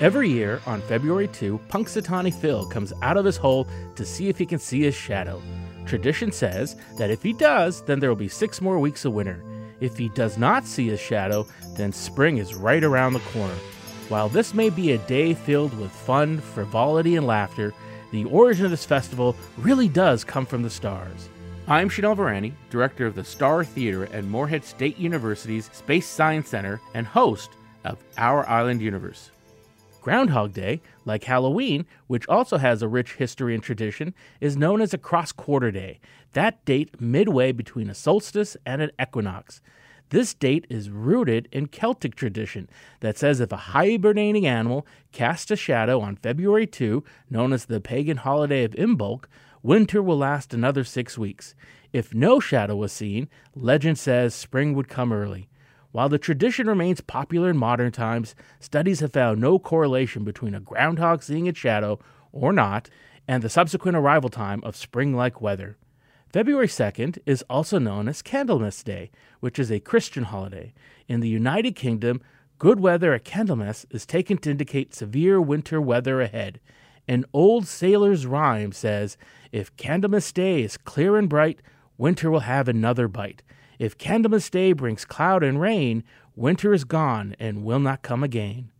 Every year on February 2, Punxsutawney Phil comes out of his hole to see if he can see his shadow. Tradition says that if he does, then there will be six more weeks of winter. If he does not see his shadow, then spring is right around the corner. While this may be a day filled with fun, frivolity, and laughter, the origin of this festival really does come from the stars. I'm Chanel Varani, director of the Star Theater at Morehead State University's Space Science Center and host of Our Island Universe. Groundhog Day, like Halloween, which also has a rich history and tradition, is known as a cross quarter day, that date midway between a solstice and an equinox. This date is rooted in Celtic tradition that says if a hibernating animal casts a shadow on February 2, known as the pagan holiday of Imbolc, winter will last another six weeks. If no shadow was seen, legend says spring would come early. While the tradition remains popular in modern times, studies have found no correlation between a groundhog seeing its shadow or not and the subsequent arrival time of spring like weather. February 2nd is also known as Candlemas Day, which is a Christian holiday. In the United Kingdom, good weather at Candlemas is taken to indicate severe winter weather ahead. An old sailor's rhyme says, If Candlemas Day is clear and bright, winter will have another bite. If Candlemas Day brings cloud and rain, winter is gone and will not come again.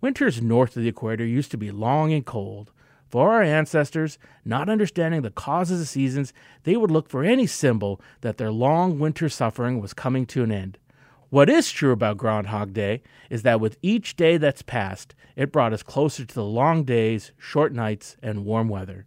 Winters north of the equator used to be long and cold. For our ancestors, not understanding the causes of seasons, they would look for any symbol that their long winter suffering was coming to an end. What is true about Groundhog Day is that with each day that's passed, it brought us closer to the long days, short nights, and warm weather.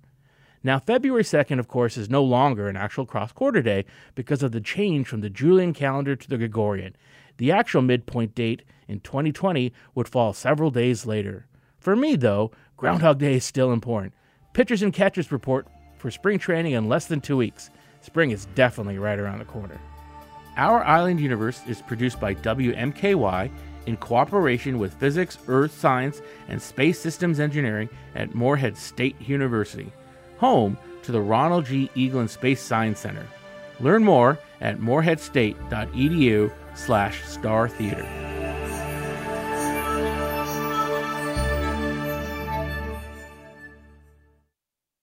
Now, February 2nd, of course, is no longer an actual cross quarter day because of the change from the Julian calendar to the Gregorian. The actual midpoint date in 2020 would fall several days later. For me, though, Groundhog Day is still important. Pitchers and catchers report for spring training in less than two weeks. Spring is definitely right around the corner. Our Island Universe is produced by WMKY in cooperation with Physics, Earth Science, and Space Systems Engineering at Morehead State University home to the Ronald G. Eaglin Space Science Center. Learn more at moreheadstate.edu slash star theater.